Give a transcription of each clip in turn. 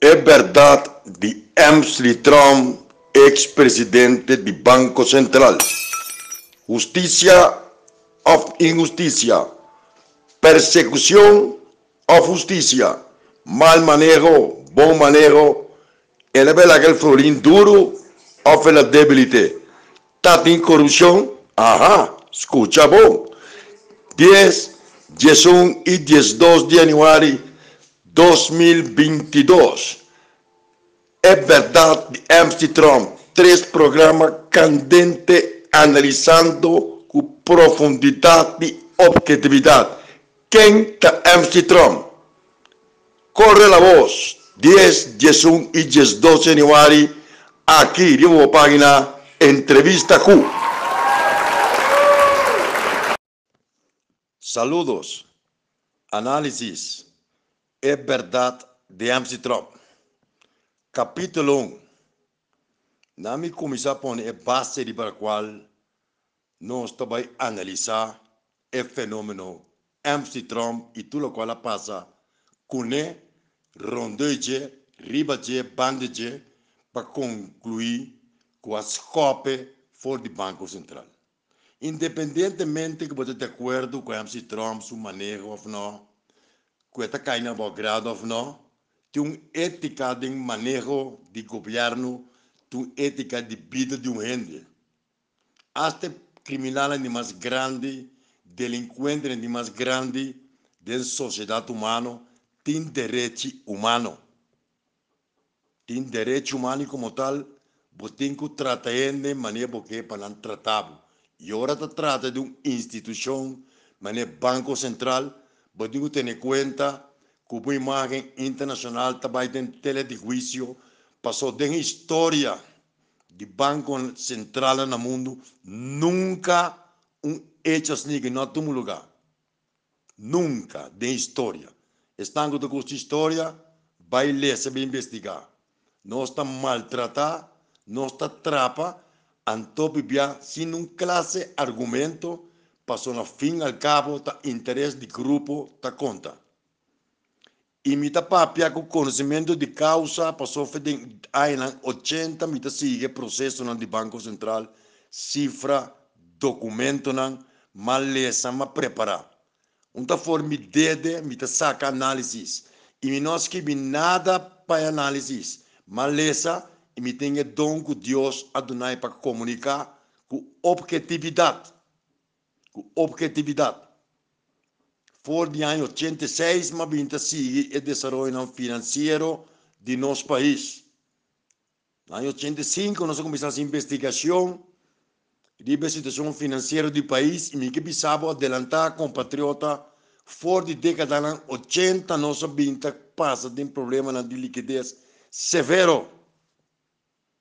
Es verdad de Emsley Trump, expresidente del Banco Central. Justicia of injusticia, persecución of justicia, mal manejo, buen manejo, en el florín duro of la debilidad. Tatin corrupción, ajá, escucha vos. 10, 11 y 12 de enero 2022. Es verdad de Amsterdam, tres programas candentes analizando con profundidad y objetividad. ¿Quién está Amsterdam? Corre la voz. 10, 11 y 12 de enero. Aquí, nuevo página, entrevista Q. Saludos. Análisis é verdade de Trump. Capítulo 1. Nami começar a pôr a base de para qual nós também analisar o fenômeno Trump e tudo o qual passa com rondeje, ribaje, bandeje, para concluir com a escope fora do Banco Central. Independentemente que você de acordo com Trump, seu manejo ou não, cuesta caína Bogradov, ¿no? Tiene una ética de manejo de gobierno, tiene una ética de vida de un gente. Hasta criminales de más grande, delincuentes de más grande de la sociedad humana, tienen derecho humano. Tienen derecho humano y como tal, tienen que tratar de manera que para tratar. Y ahora se trata de una institución, manera Banco Central, Vos tengo que tener cuenta que una imagen internacional también en tele de juicio pasó de la historia del Banco Central en el mundo. Nunca un hecho así que no tuvo lugar. Nunca de historia. Están con tu historia, va a leer, se va a investigar. No está maltratada, no está trapa, antopi sin un clase argumento passou no fim ao cabo tá interesse de grupo tá conta. E me tá papia com conhecimento de causa passou de aí 80 me tá sigue processo no de banco central cifra documento não maleza ma preparar um tá forma dede me tá saca análise e me nós que nada para análise maleza e me tem dom com Deus Adonai para comunicar com objetividade com objetividade. For de ano 86, mas vinha seguir o desenvolvimento financeiro de nosso país. No ano 85, nós começamos a investigação de situação financeira do país e me que precisava adelantar compatriota for de década 80, nós vinha passa de um problema de liquidez severo.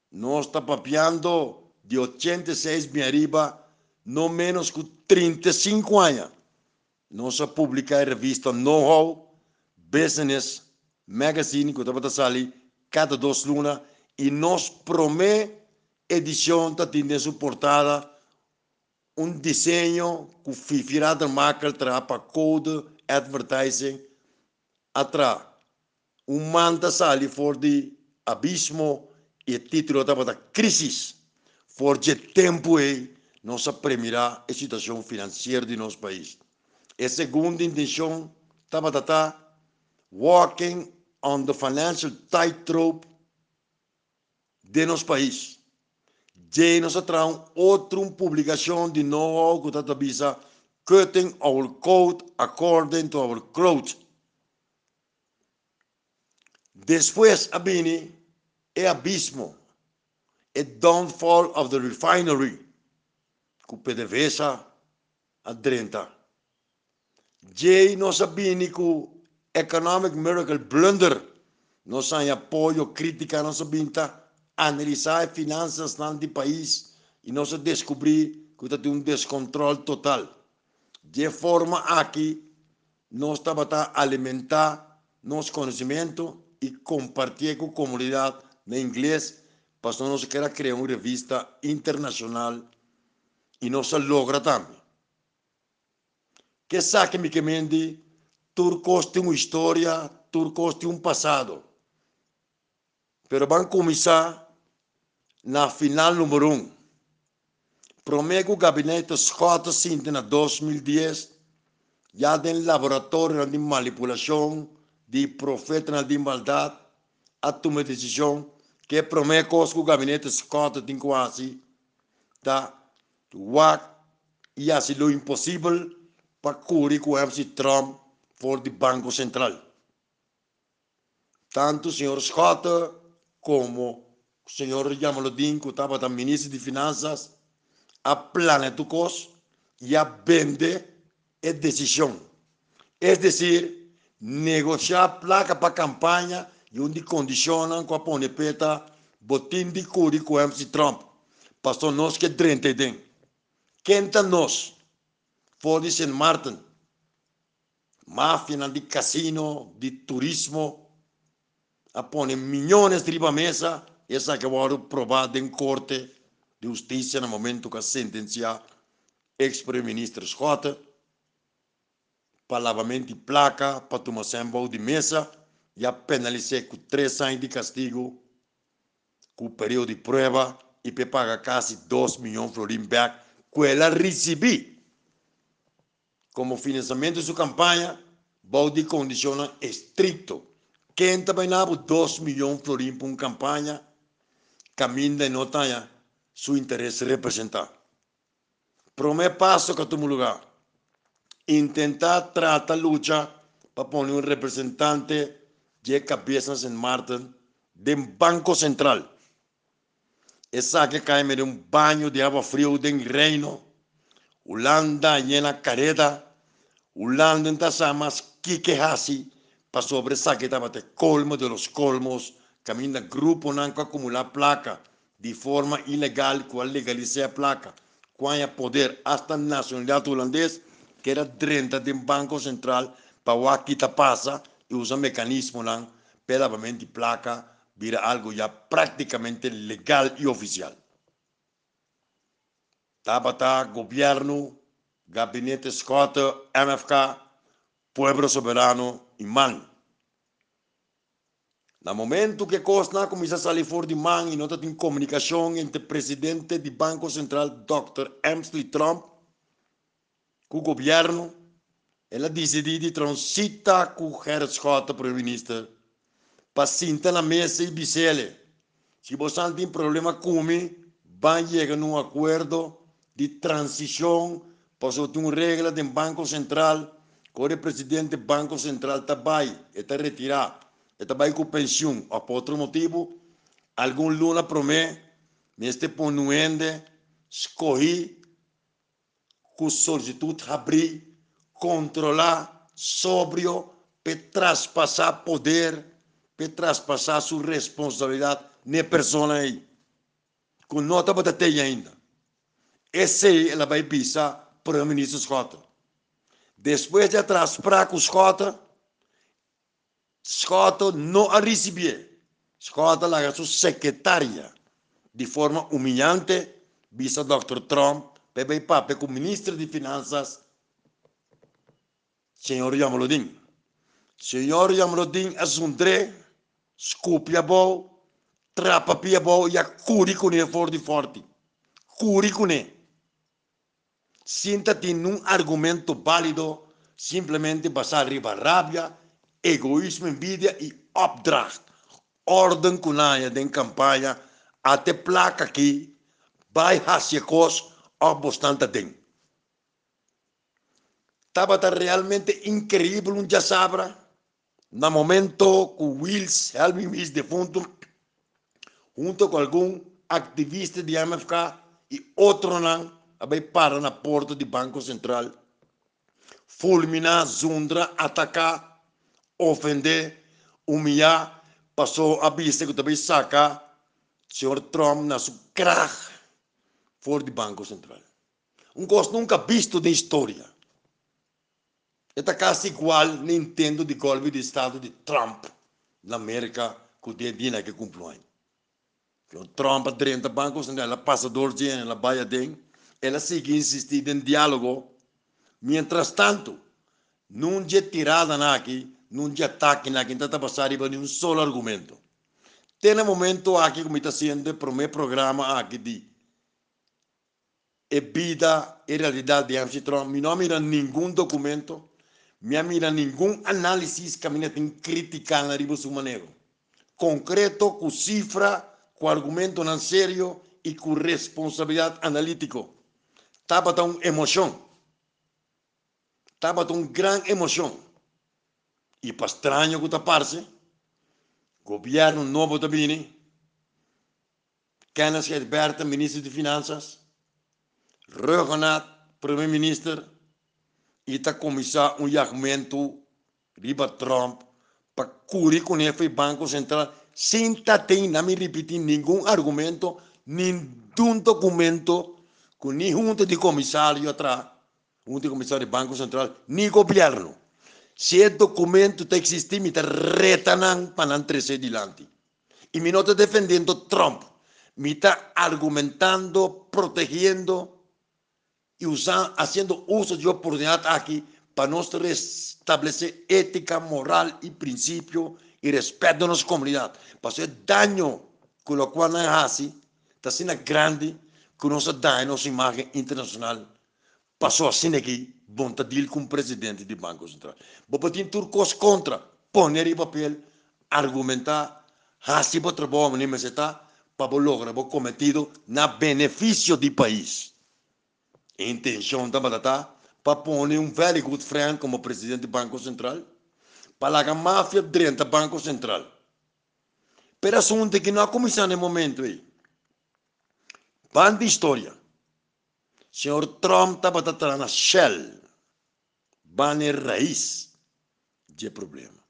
Nós está papiando de 86 para arriba no menos que 35 anos. Nossa publica a revista Know-How Business Magazine, que estava ali cada duas lunas, e nós promete edição está tendo suportada um desenho que foi virado marca para code advertising atrás. Um manda ali for de abismo e o título estava da crise. For de tempo aí nos apremirá a situação financeira de nosso país. A segunda intenção estar walking on the financial tightrope de nosso país. Já nos traz outra publicação de novo que a cutting our code according to our growth. Depois, a bini, é abismo, a downfall of the refinery com PDVSA a 30. J não sabia que o Economic Miracle Blunder não tem apoio, crítica, não sabia analisar as finanças do país e se descobrir que tem um descontrole total. De forma aqui, nós estamos a alimentar nosso conhecimento e compartilhar com a comunidade em inglês para nós querer criar uma revista internacional e não se logra também. Que sabe me que mendi, turcos tem uma história, turcos tem um passado. Pero vamos começar na final número um. Prometo o gabinete Scott na 2010 já tem laboratório de manipulação, de profeta de maldade, a tomar decisão que prometo que o gabinete Scott tem quase tá e assim o impossível para cobrir com o MC Trump por o Banco Central. Tanto o senhor Scott como o senhor Yamalodin, que estava da ministro de Finanças, a Planet Cos e a vende a decisão. É decir, negociar placa para campanha e onde condicionam com a ponepeta botim de curi com o MC Trump. Passou nós que 30 tem. Quenta nós, for de St. Martin, máfia de casino, de turismo, a pone milhões de riba mesa, essa vai provada em corte de justiça no momento que a sentencia ex-primeiro-ministro Scott, para lavamento de placa, para tomar samba de mesa, e a penalizar com três anos de castigo, com o período de prova, e para pagar quase 2 milhões de florins back, recibí como financiamento de su campaña, Baudi condiciona estricto. Quenta Bainabo, 2 millones florín por una campaña, camina de nota ya, su interés representar. Primer paso que tu lugar, intentar tratar lucha para poner un representante de cabezas en Martin del Banco Central. Essa que cai de um banho de água fria do reino, Holanda llena careta, Holanda está más que hasi, para sobre esa que estaba colmo de los colmos, camina grupo nanco acumular placa, de forma ilegal, cual legaliza placa, cual poder hasta nacionalidad holandés, que era 30 de Banco Central, para aquí pasa y usa mecanismo pedamente placa, Mira, algo ya prácticamente legal y oficial. Tabata, gobierno, gabinete Scott, MFK, pueblo soberano y man. No momento que Costa comienza a salir fuera de man y nota de comunicación entre el presidente del Banco Central, Dr. Emsley Trump, con el gobierno, él ha decidido transitar con el primer ministro para sentar na mesa y decirle, si vos tienen problema conmigo, van a llegar a un acuerdo de transición para soltar una regla del Banco Central, que el presidente del Banco Central está ahí, está retirado, está ahí con pensión. O por otro motivo, algún luna promete, neste ponuende, escorri, com solitude abrir, controlar, sóbrio, para traspassar poder traspassar sua responsabilidade na pessoa aí. Com nota ter ainda. Esse ela vai pisar para o ministro Scott. Depois de atrás para o Scott, Scott não a recebeu. Scott larga sua secretária de forma humilhante, visa Dr. Trump, para papo com o ministro de Finanças, senhor Yamalodin. Senhor Yamalodin é dré, escupia bom, trapa pia bom e a curi com ele forte forte. Curi com ele. Sinta-te num argumento válido, simplesmente passar riba rábia, egoísmo, envidia e opdracht. Ordem com a de campanha, até placa aqui, vai hacia cos, ou bastante tem. Estava realmente incrível um já sabra, no momento que Wills, Wills defunto, junto com algum ativista de MFK e outro não, Abay para na porta do Banco Central, fulminar, zundra, atacar, ofender, humilhar, passou a vista que também saca senhor Trump na sua crack fora do Banco Central. Um gosto nunca visto na história. Está quase igual Nintendo de golpe de Estado de Trump na América, que o dia que cumpriu. O Trump dentro do Banco Central, ela passa dois dias, ela vai dentro, ela sigue insistindo em diálogo. Mientras tanto, não é tirada aqui, não é ataque aqui, não está passando nenhum solo argumento. Tem um momento aqui, como está sendo, para o meu programa aqui de e vida e realidade de Amsterdam. Mi não mira nenhum documento, me mira nenhum análise me tem crítica na riba do maneiro. Concreto, com cifra, com argumento não sério e com responsabilidade analítico. Estava tão emoção. Estava tão grande emoção. E para estranho que está parte, governo novo também, Kenneth Gerberta, ministro de Finanças, Regenat, primeiro-ministro, está começar um argumento riba Trump para cobrir com o Banco Central sem ter, não me repetir, nenhum argumento, nenhum documento, com nenhum de comissário atrás, um de comissário do Banco Central, nem governo. Se o documento está existindo, me está retanando para não trazer adiante. E me não está defendendo Trump, me está argumentando, protegendo e usando, haciendo uso de oportunidad aquí para nos restablecer ética, moral y principio y respeto a nuestra comunidad. Para el daño con lo cual no es así, está siendo grande que nos daña nuestra imagen internacional. Pasó así aquí, bonta con presidente del Banco Central. Vamos a turcos contra, poner en papel, argumentar, así va a trabajar, para lograr lo cometido, na beneficio del país. Intenção da batata para pôr um very good friend como presidente do Banco Central, para a máfia dentro do Banco Central. Pero assunto que não ha começado no momento aí. Banda história. Senhor Trump está batendo na Shell. Bane raiz de problema.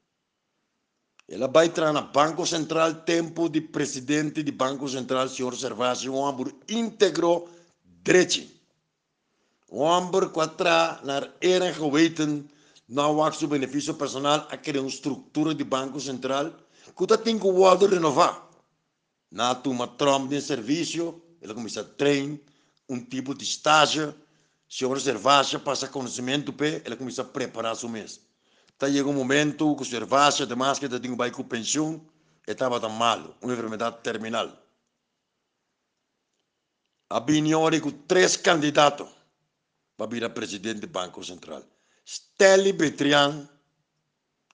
Ela vai entrar no Banco Central, tempo de presidente do Banco Central, senhor Servásio, homem íntegro, direito. Wamber quatra naar era geweten na wax o benefício personal a criar uma estrutura de banco central que tá tem que o renovar. Na tuma Trump de serviço, ele começa a treinar um tipo de estágio, se observar, passa conhecimento, ele começa a preparar o mês. Tá chega um momento que o además que tem que ir com pensão, estava tão mal, uma enfermidade terminal. A opinião três candidatos para virar presidente do Banco Central. Steli Betrian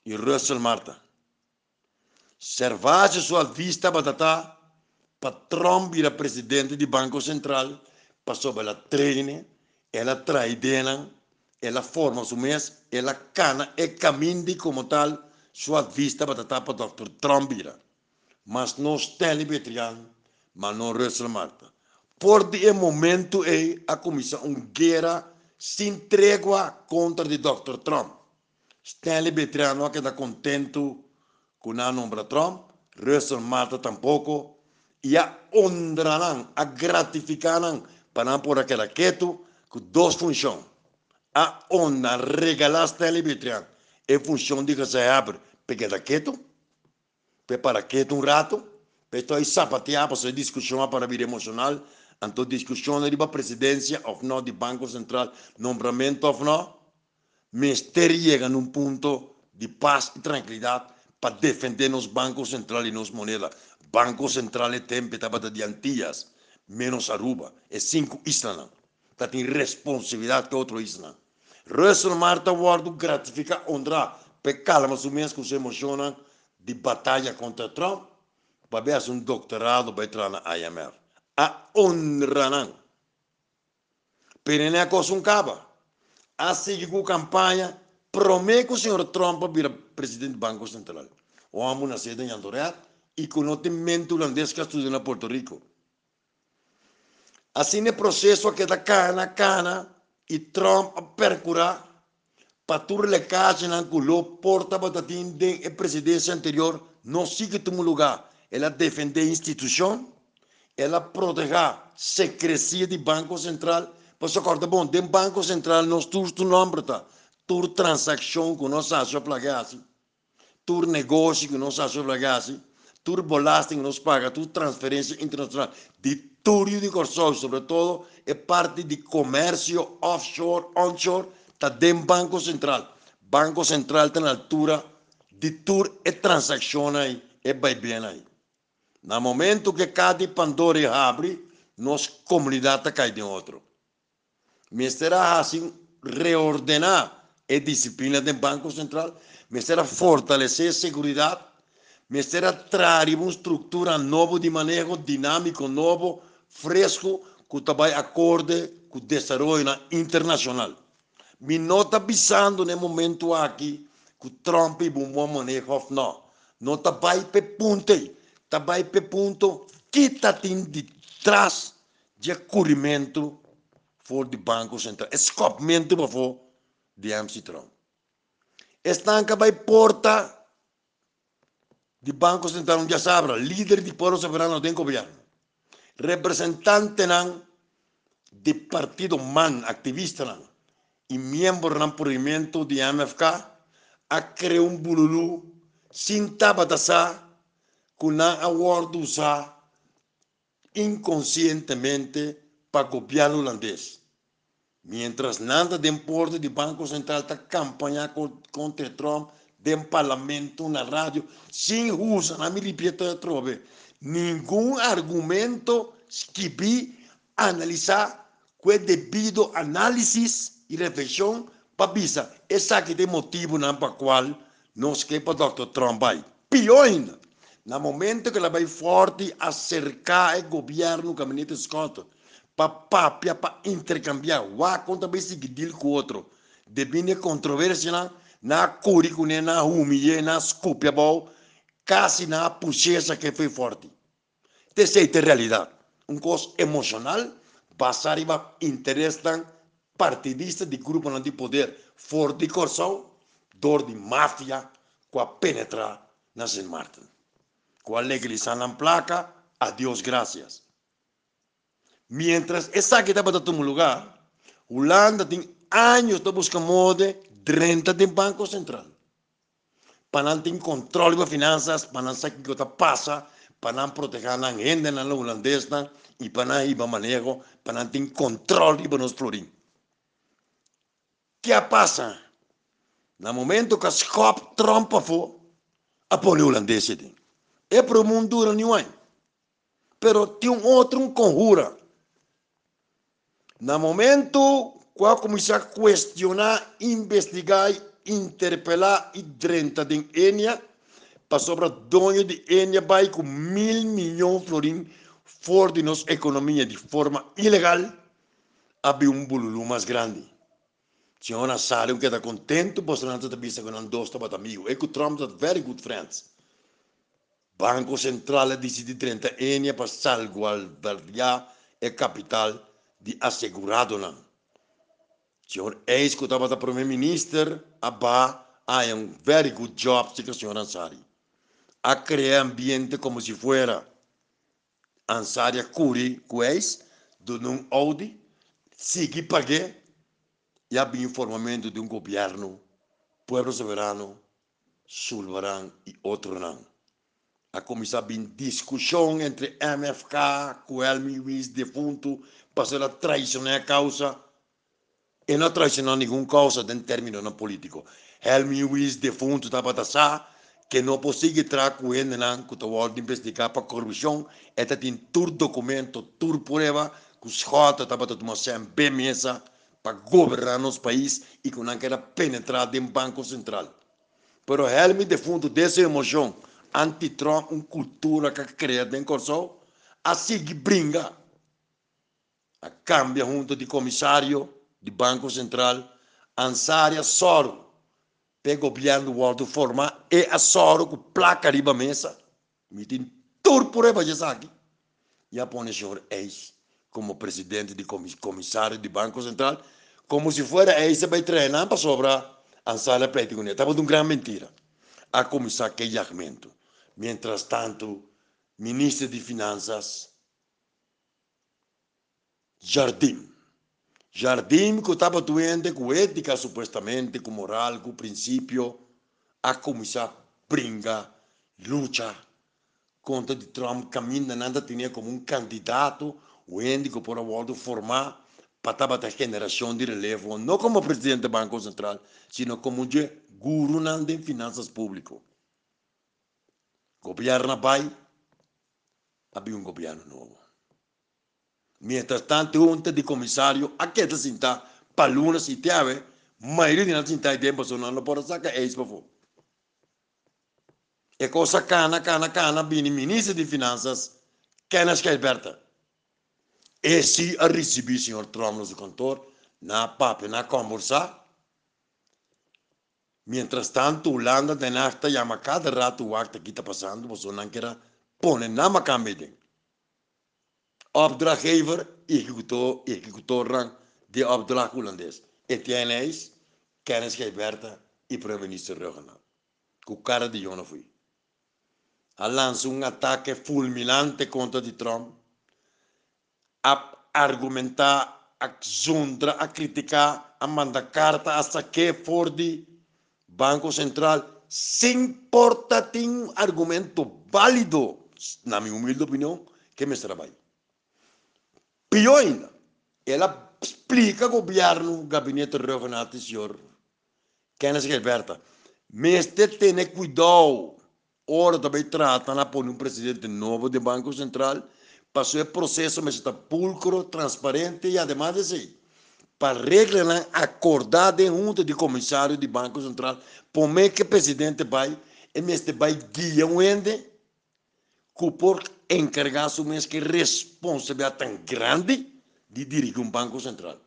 e Russell Marta. Servase sua vista batata para Trump virar presidente do Banco Central, passou pela treine, ela traidena, ela forma o mês, ela cana e caminha como tal, sua vista batata para Dr. Trump virar. Mas não Steli Betrian, mas não Russell Marta. Por de momento é a comissão guerra sem trégua contra o Dr. Trump. Stanley Betriano que está contente com a nombra Trump, Russell Mata tampouco, e a honrarão, a gratificarão para por aquela quieto com duas funções. A honra regalar Stanley Betriano é função de que se abre, está quieto, para quieto um rato, para estar sapatear para essa discussão para vir emocional, então, discussão da presidência ou não do Banco Central, nombramento ou não, ministério chega num ponto de paz e tranquilidade para defender nos bancos centrais e nos moedas. Banco Central é tempo estava de Antillas, menos Aruba, é cinco islas. Tá tem responsabilidade que outro isla. Russell Marta Ward gratifica honra, pecalma o mês que se emociona de batalha contra Trump, para ver um doutorado para entrar na IMF a Onranán. Pirene un capa. Hace que campaña. Prometo, señor Trump, para presidente del Banco Central. O amo una sede en Andorea y conoce mente holandés que estudió en Puerto Rico. Así en el proceso que da cana, cana, y Trump a percurar para tu relecaje en Angulo, porta batatín de la presidencia anterior, no sigue tu lugar. Él a defender institución ela proteger secrecia do Banco Central. Você acorda bom, do Banco Central nós temos o nome, tá? Tur transação que nós achamos plagasi, tur negócio que nós achamos plagasi, tur bolasting que nós paga, tur transferência internacional, de tudo de consórcio, sobretudo, é parte de comércio offshore, onshore, dentro do Banco Central. Banco Central está na altura de tur e transação aí, é bem aí. No momento que cada Pandora abre, nossa comunidade cai de outro. Me será assim reordenar a disciplina do Banco Central, me será fortalecer a segurança, me será trazer uma estrutura nova de manejo dinâmico, novo, fresco, que também acorde com o desenvolvimento internacional. Me nota avisando no momento aqui que Trump e um bom manejo não. Não está para ponto, vai para ponto que está de trás de acolhimento for de Banco Central. Escopamento para for de MC Trump. Estanca vai porta de Banco Central, já sabe, líder de povo soberano do governo. Representante não de partido man, activista não, e membro do movimento de MFK, a criar um bululu, sem tabatasa, kuna awardusa inconscientemente para copiar el holandés. Mientras nada de importe de Banco Central está campaña contra Trump del Parlamento, en la radio, sin usar, a mi repito de trove, ningún argumento que vi analizar con debido análisis y reflexión para visa. Esa que de motivo para cual nos quepa Dr. Trump ahí. Pior ainda. No momento que ela vai forte acercar o governo, o gabinete Scott, para intercambiar, o conta bem seguir com o outro. Devine controvérsia na, na currículo, na humilha, na escúpia, quase na puxeza que foi forte. Essa é a realidade. Um costo emocional, passar e interesse partidista de grupo de poder forte corção, dor de máfia, com a penetrar na Saint Martin cual le grisalan placa, a Dios gracias. Mientras esa que está para tu lugar, Holanda tiene años está buscando de 30 del Banco Central. Para tener control de finanzas, para saber qué pasa, para proteger a la gente en la holandesa y para ir a manejo, para tener control de los florín. ¿Qué pasa? En el momento que Schop trompa fue, a holandesa. É para o mundo nenhum. Pero tem outro conjura. No momento, quando começar a questionar, investigar, interpelar e drenta de Enia, para sobre dono de Enia vai com mil milhões de florins fora de nossa economia de forma ilegal, havia um bululu mais grande. Senhora Sário que está contente, por não ter visto com um dois amigo. É que o Trump está very good friends. Banco Central decide 30 enia para salvaguardar a capital de assegurado não. Senhor ex que estava primeiro-ministro, aba há um very good job, o senhor Ansari. A criar ambiente como se fuera Ansari curi, ex, do um Audi, sigue pague, e havia informamento de um governo, povo soberano, sulvarão e outro não a começar a discussão entre MFK, com Elmi Luiz defunto, para a traicionar a causa. E não traicionar nenhuma causa em termino não político. Helmi Luiz defunto estava a que não consegue entrar com ele não, que está investigar para corrupção, e tem todo documento, tudo prova, que os Jota estava a tomar sempre mesa para governar nosso país e que não quer penetrar dentro Banco Central. Pero Helmi defunto, dessa emoção, anti-Trump, uma cultura que cria em corso, assim que brinca, a cambia junto de comissário do Banco Central, ansária soro, pega o governo do forma e a soro com placa riba mesa, me tem aí para aqui, e a põe o senhor ex como presidente de comissário do Banco Central, como se fosse ex vai treinar para sobrar a sala prética. Estava de uma grande mentira. A começar que é Mientras tanto, ministro de Finanças, Jardim. Jardim que estava doente com ética, supostamente, com moral, com princípio, a começar a brincar, luta contra de Trump, caminha, nada tinha como um candidato, o índico por a volta formar, para a geração de relevo, não como presidente do Banco Central, sino como um guru de finanças públicas. Governa pai, havia um governo novo. Mientras tanto, junta de comissário, aqui está sinta, paluna se teve, maioria de nós sinta tempo, só não pode sacar ex para fora. E cosa cana, cana, cana, bini ministro de finanças, Kenneth. E se a receber o senhor Trump no cantor, na papo, na conversa, Mientras tanto, Holanda tem acta chama cada rato o acta que está passando, você não quer pôr na macambede. Opdrachtgever, executor, executor de opdracht holandês. Etienne Eis, kennis Gilberta e Primeiro-Ministro regional. Com cara de Jona fui. A lança um ataque fulminante contra de Trump, a argumentar, a zundra, a criticar, a mandar carta, a que for de Banco Central, sem porta tem um argumento válido, na minha humilde opinião, que me trabalha. Pior ainda, ela explica ao governo, gabinete regional, senhor, Kenneth Gilberta, mas tem cuidado, ora também trata na pôr um presidente novo do Banco Central, passou o processo, mas está pulcro, transparente e ademais de assim para regras acordar de junta de comissário do Banco Central, por meio que o presidente vai, este vai guiar ende, que por encargar o mês que responsabilidade tão grande de dirigir um Banco Central.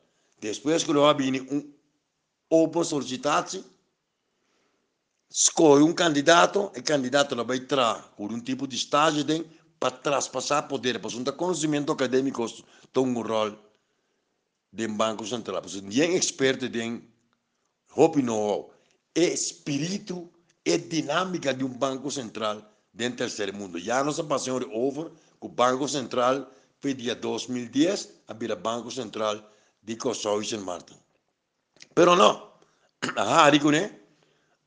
Depois que ele vir um open solicitação, escolhe um candidato, e o candidato vai trazer por um tipo de estágio para traspassar poder, para um conhecimento acadêmico, tem um rol do Banco Central. Porque ninguém é experto em opinião, é espírito, é dinâmica de um Banco Central do terceiro mundo. Já nossa passou over, o Banco Central foi dia 2010, a vira Banco Central de Kosovo e Martin. Pero não, a né?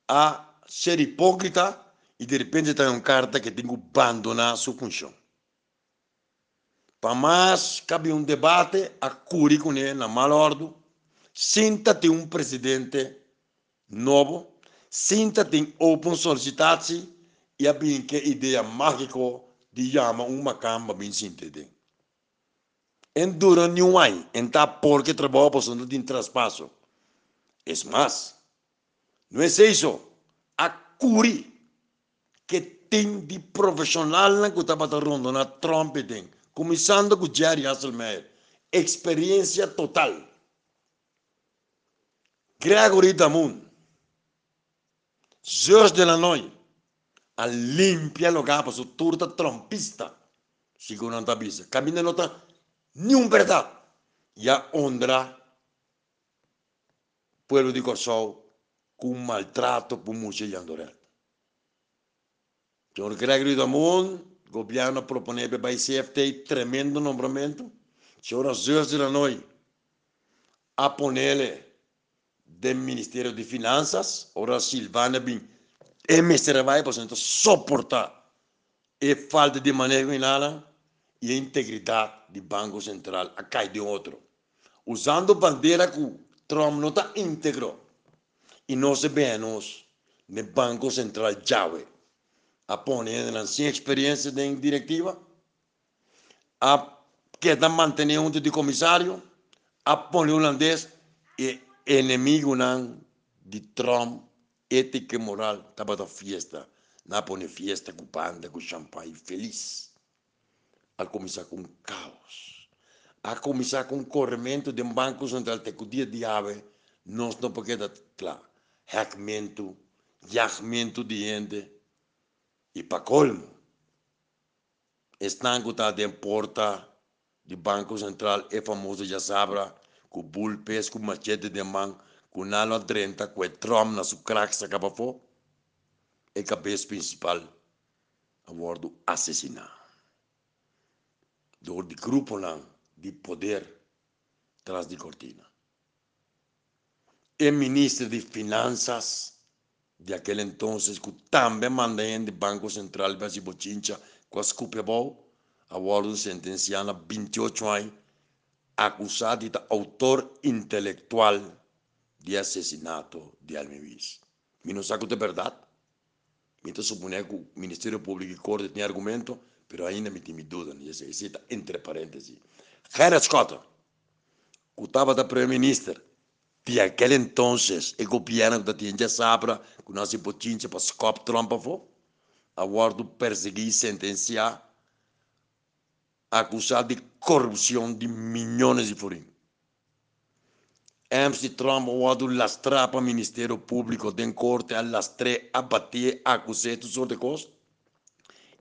A ser hipócrita e de repente tem uma carta que tem que abandonar sua função. Mais, cabe um debate a curi com ele, na malordo. Sinta-te um presidente novo, sinta-te open solicitação e a que ideia mágica de chamar uma cama bem sintética. Em durante um ano, então porque trabalha por de traspasso. É mais, não é isso. A que tem de profissional na que está batendo na trompa tem começando com Jerry Hasselmeyer. Experiência total. Gregory Damun. Zeus de la Noite. A limpia lugar para su turta trompista. Segundo a tabisa. Caminha nota nenhum verdade. E a ondra. Pueblo de Kosovo. Com maltrato por mulher e andorel. Senhor Gregory Damun governo propone para o CFT tremendo nombramento. Senhora Zeus de Hanoi, a ponerle do Ministério de Finanças, ora Silvana Bin, e mestre vai para suportar e falta de manejo em nada e a integridade do Banco Central a cair de outro. Usando bandeira que Trump não está íntegro e nós vemos no Banco Central Yahweh a poner en la sin experiencia de directiva, a quedar mantenido junto de comisario, a poner holandés e enemigo de Trump, ética y moral, estaba la fiesta, na pone fiesta con panda, con champagne feliz. Al comenzar con caos, a comenzar con corrimiento de un banco central, te cudia diabe, no se no puede claro, hackmiento, yagmiento de gente, e para colmo, estão está de porta do Banco Central, é famoso, já sabe, com bulpes, com machete de mão, com nalo 30, com o trom na sua se acaba é cabeça principal, a bordo assassinar. Do grupo não, de poder, atrás de cortina. É ministro de Finanças, de aquel entonces que también mandé de Banco Central Brasil Bochincha con Scupebol, agora sentenciado a 28 años, acusado de autor intelectual de asesinato de Almivis. Mi no saco de verdad. Mientras suponía que el Ministerio Público y Corte tenía argumento, pero ainda me, me dudan. Y ese, ese está entre paréntesis. Harris Cotter, que estaba de primer ministro, de aquel entonces el gobierno que tenía ya sabra, que no se pochincha para scop trompa fo, aguardo perseguir, sentenciar, acusar de corrupción de millones de forín. MC Trump aguardo lastrar para Ministerio Público de corte a lastre, a bater, a acusar sobre cosas.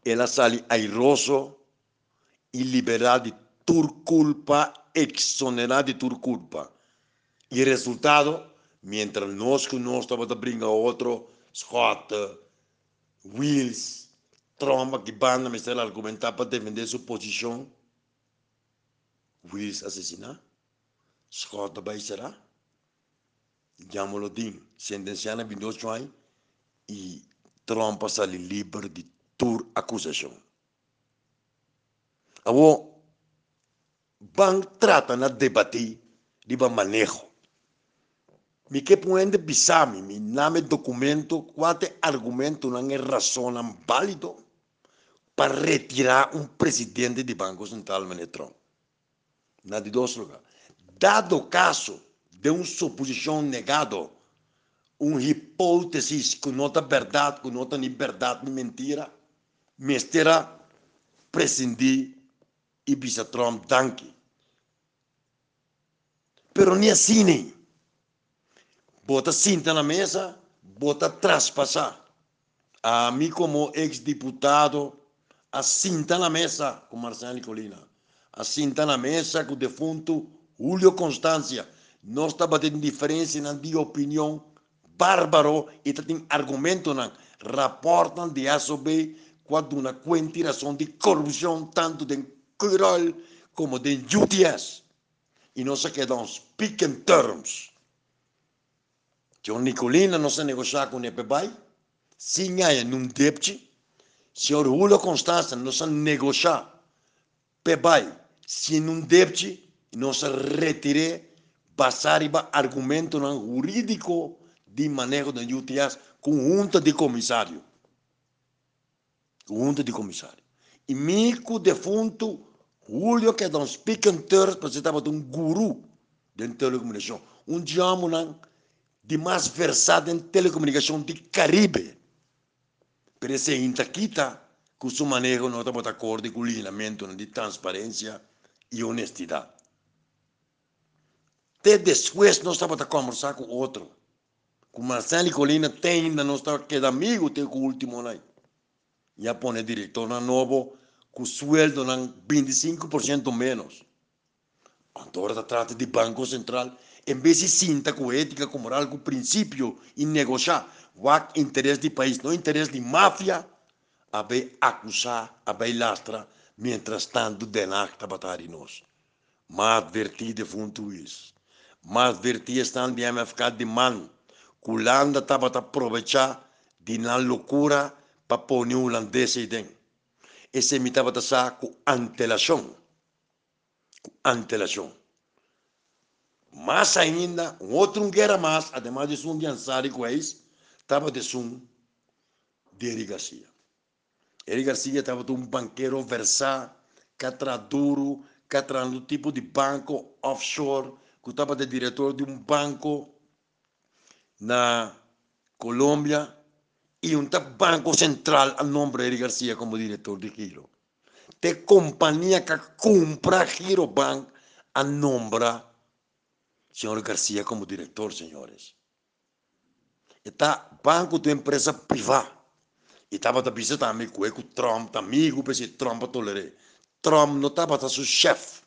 Él sale airoso y liberado de tu culpa, exonerado de tu culpa. Y el resultado, mientras nós que nós estamos a otro, Scott, eh, Wills, Trump, que van a meter a argumentar para defender su posición, Wills asesina, Scott va vai será, Llámalo Din, sentenciado a 28 años y Trump sale libre de toda acusación. Ahora, van tratan a debatir de manejo. Mi que pueden pisami, mi name documento, cuántos argumentos no han razonan válido para retirar un presidente del Banco Central Menetrón. Na de dos lugar. Dado caso de una suposición negado, una hipótesis que no verdad, que no es ni verdad ni mentira, me estará prescindir y Trump tanque. Pero ni así ni. Bota cinta na mesa, bota traspassar. A mim como ex-deputado, a cinta na mesa com Marcelo Colina. A cinta na mesa com o defunto Julio Constância, nós estamos tendo diferença de opinião bárbaro e tem argumento não raportam de ASOB quando uma quantiração de corrupção tanto de Curol como de UTS e nós quedamos speak in terms John Nicolina não se negociar com o EPBAI sim há num débito senhor Julio Constância não se negociar PEBAI se num débito nos retire basariba argumento não jurídico de manejo de UTIAS conjunta de comissário. Conjunta de comissário. E mico defunto Julio que é um speaking você estava um guru de telecomunicação. Um diamo de mais versado em telecomunicação de Caribe. Por isso, em Taquita, com o seu manejo, nós estamos de acordo com o alinhamento de transparência e honestidade. Até depois nós estávamos a conversar com outro. Com Marcelo Colina tem ainda, nós estávamos que amigo com o último lá. Já põe diretor novo com sueldo 25% menos. Agora trata de Banco Central, em vez de sinta com ética, com moral, com princípio e negociar, o interesse do país, não interesse de máfia, a ver acusar, a ver lastra, mientras tanto, denar está batendo nós. Mas advertir de fundo isso mas vertia estão de ficar de. Kulanda estava a aproveitar de na loucura para pôr o holandês aí dentro. Esse me estava a com antelação. Com antelação. Mas ainda, um outro guerra mais, ademais de um de Ansari Gueis, estava de um de Eri Garcia. Eri Garcia estava de um banqueiro versar, catraduro, catrando tipo de banco offshore, que estava de diretor de um banco na Colômbia e um banco central a nome de Eric Garcia como diretor de Giro. Tem companhia que compra Giro Bank a nome senhor Garcia como diretor, senhores. Está banco de empresa privada. E estava a visitar também com o Trump, amigo, para Trump tolerei. Trump não estava seu chefe.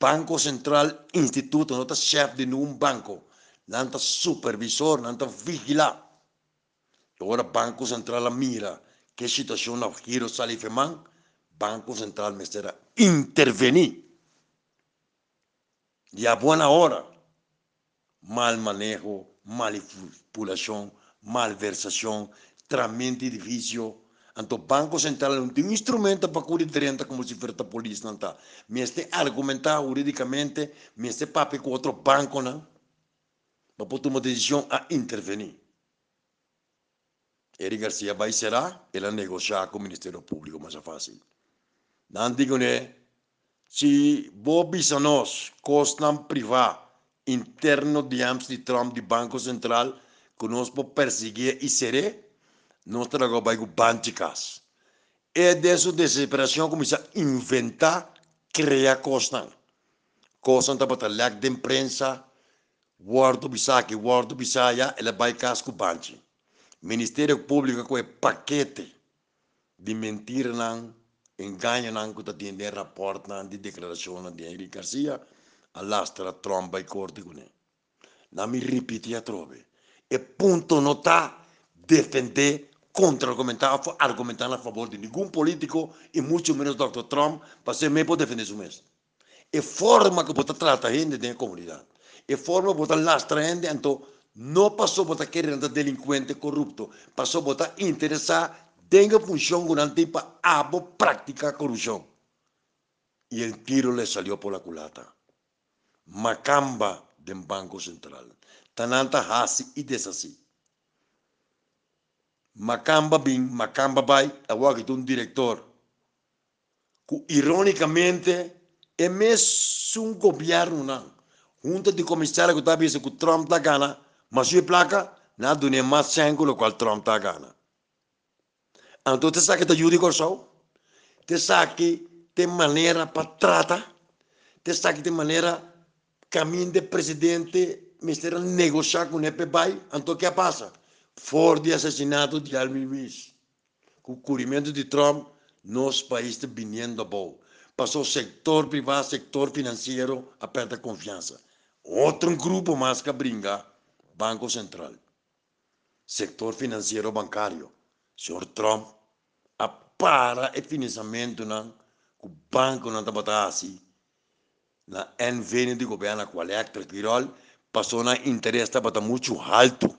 Banco Central Instituto, não está chefe de um banco, não está supervisor, não está vigilar. Agora Banco Central mira que situação na giro salifeman, Banco Central me será intervenir. E a boa hora, mal manejo, manipulação, malversação, tratamento difícil, então, o Banco Central não tem um instrumento para cobrir renta como se fosse a polícia, não está. Mas argumentar juridicamente, mas tem papel com outro banco, não? Para tomar uma decisão a intervenir. Eric Garcia vai será, ela negociar com o Ministério Público mais fácil. Não digo, né? Se Bob nós, costam privado, interno, de Trump, de Banco Central, que nós podemos perseguir e ser, nós com banticas. É dessa desesperação começa a inventar, criar costas. Costas para lag de imprensa, guardo bisaki, guardo bisaya, ela vai casco banchi. Ministério Público com paquete de mentira não, Engañan anche da tiende rapportanti dichiarazioni di dichiarazione di Henry Garcia all'astra tromba i corti con lui. Non mi ripeti a trove. E punto nota difende contro argomentare, argomentare a favore di nessun politico e molto meno Dr. Trump, perché me può difendere su me. E forma che può trattare gente della comunità. E forma che può lastrare gente, non passò a chiedere un delinquente corrupto, passò a interessare tenga función con Antipa, ambos practica corrupción. Y el tiro le salió por la culata. Macamba del Banco Central. Tananta así y desasí. Macamba bin, Macamba bai, que un director. Irónicamente, em es un gobierno, junta de comisarios que está viendo que Trump está gana, mas yo placa, nada de más sangre lo cual Trump está gana. Então, você sabe que está jurídico só? Você sabe que tem maneira para tratar? Você sabe que tem maneira caminho de presidente, mistério negociar com o FBI? Então, o que passa? For de assassinato de Alvin Luiz. Com o curimento de Trump, nosso país está vindo bom. Passou setor privado, setor financeiro, aperta confiança. Outro grupo mais que brinca Banco Central, setor financeiro bancário. Senhor Trump, a para o financiamento não, o banco está assim, na NVN de governo qual é que passou na interesse está muito alto.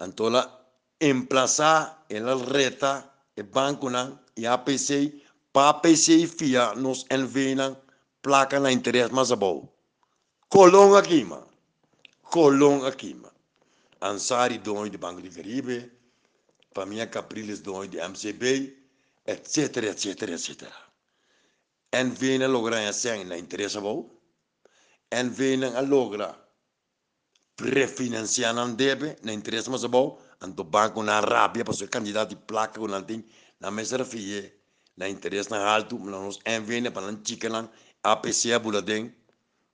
Então, emplaçar ela reta o banco não, e a para a APC fia nos NVN placa na interesse mais bom. Colong aqui, mano. Colón aqui, mano. Ansari dono de Banco de Caribe, família Capriles dono de MCB, etc, etc, etc. En vena logra assim na interesse bom. En vena a logra prefinanciar não deve na interesse mais bom. Anto banco na rábia para ser candidato de placa com nanting na mesa fie na interesse na alto, mas en vena para não chica não APC a buladem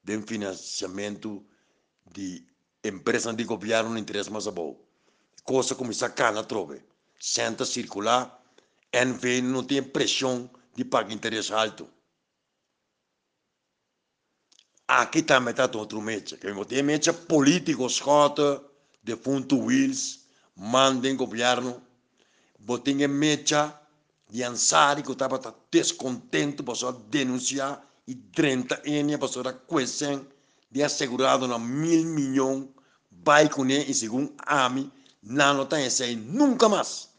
de financiamento de empresa de governo não interessa mais a Coisa como essa cana trove. Senta circular, NV não tem pressão de pagar interesse alto. Aqui também está outro mecha. Que tem mecha político, Scott, de fundo Wills, mandem governo. Botem mecha de Ansari, que estava descontente, para denunciar, e 30 anos, para questão de assegurado na mil milhões, vai com ele, e segundo a na anotan ese nunca más.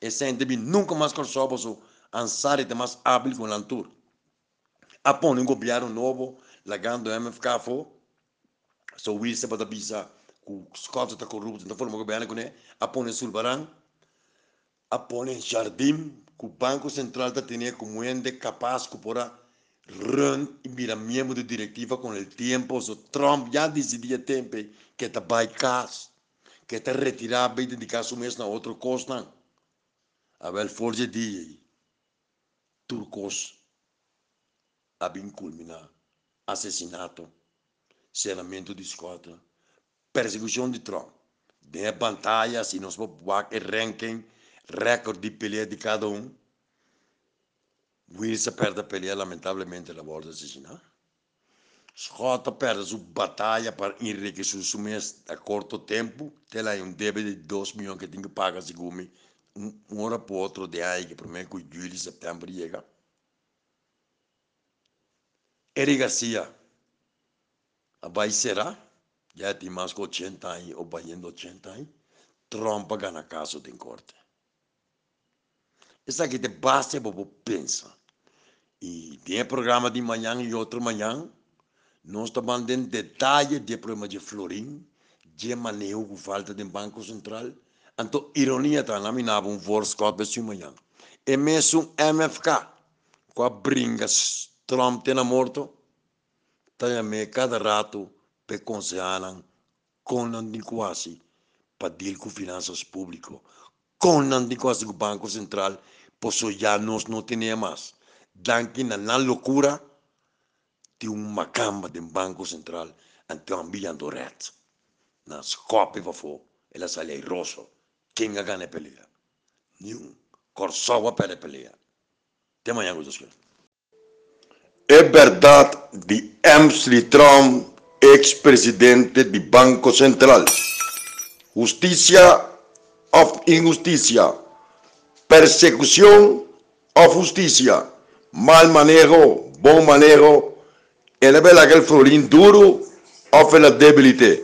Ese gente nunca más con soboso ansar e mais hábil com lantur. Apon nenhum copiaram novo, lagando MFK fo, so wil se pata bisa, ku skotsa ta corrupto, ta forma copiana kune, apon nenhum sulbaran, apon nenhum jardim, ku banco central ta tinha como ende capaz ku pora run e mira membro de directiva com o tempo, so Trump já decidia tempo que ta bai. Que está retirado e dedicar su mês na outro costa. A ver, forja dia, turcos, a bem culminar, assassinato, selamento de escota, perseguição de Trump. De pantalla, se nós vamos ranking, recorde de pelea de cada um, Wilson perde a pelea, lamentavelmente, la volta assassinar. Scott perde sua batalha para enriquecer seu mês a curto tempo. Tem lá um débito de 2 milhões que tem que pagar, segundo um, um hora para outro de aí, que primeiro que julho e setembro chega. Eric Garcia, vai será? Já tem mais que 80 anos, ou vai 80 anos. Trump ganha caso de corte. Isso aqui de base para pensar. E tem programa de manhã e outro manhã. Nós estamos dando detalhe de problema de florim, de manejo com falta de Banco Central. Anto ironia tá na minha um voorskot besu manhã. E mesmo MFK, com a bringas Trump tena morto, tá me cada rato pe conselharam com quase para deal com finanças públicas, com quase com o Banco Central, posso já nós não temos mais. Danke na loucura till un Macamba del Banco Central ante un millón rätt. När Skåpe var få, eller sälja Rosso, Kinga kan inte pelea. Njung, Corsawa pele pelea. Det man jag skulle. È verdad di Emsley Trump, expresidente del Banco Central. Justicia of injusticia, persecución of justicia, mal manejo, buen manejo eleve laquel Florín duro ofre la debilidad.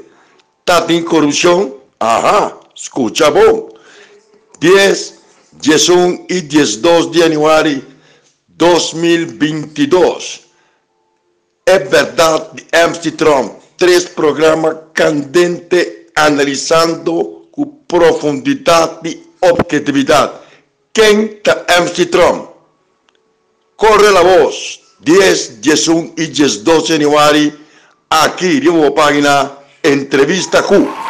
Tatín corrupción, ajá, escucha vos. 10, 11 y 12 de enero 2022. Es verdad de Amsterdam, tres programas candentes analizando con profundidad y objetividad. ¿Quién está Amsterdam? Corre la voz. 10, 11 y 12 de aquí, digo página Entrevista Q.